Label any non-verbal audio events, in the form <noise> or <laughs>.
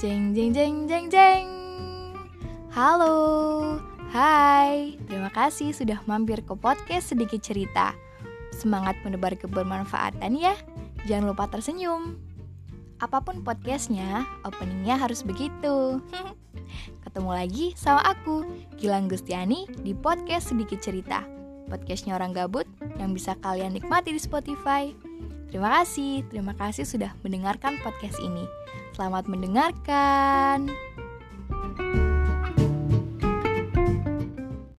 Jeng jeng jeng jeng jeng. Halo, hai. Terima kasih sudah mampir ke podcast sedikit cerita. Semangat menebar kebermanfaatan ya. Jangan lupa tersenyum. Apa pun podcastnya, openingnya harus begitu. <laughs> Ketemu lagi sama aku, Gilang Gustiani di podcast sedikit cerita. Podcastnya orang gabut yang bisa kalian nikmati di Spotify. Terima kasih, terima kasih sudah mendengarkan podcast ini. Selamat mendengarkan.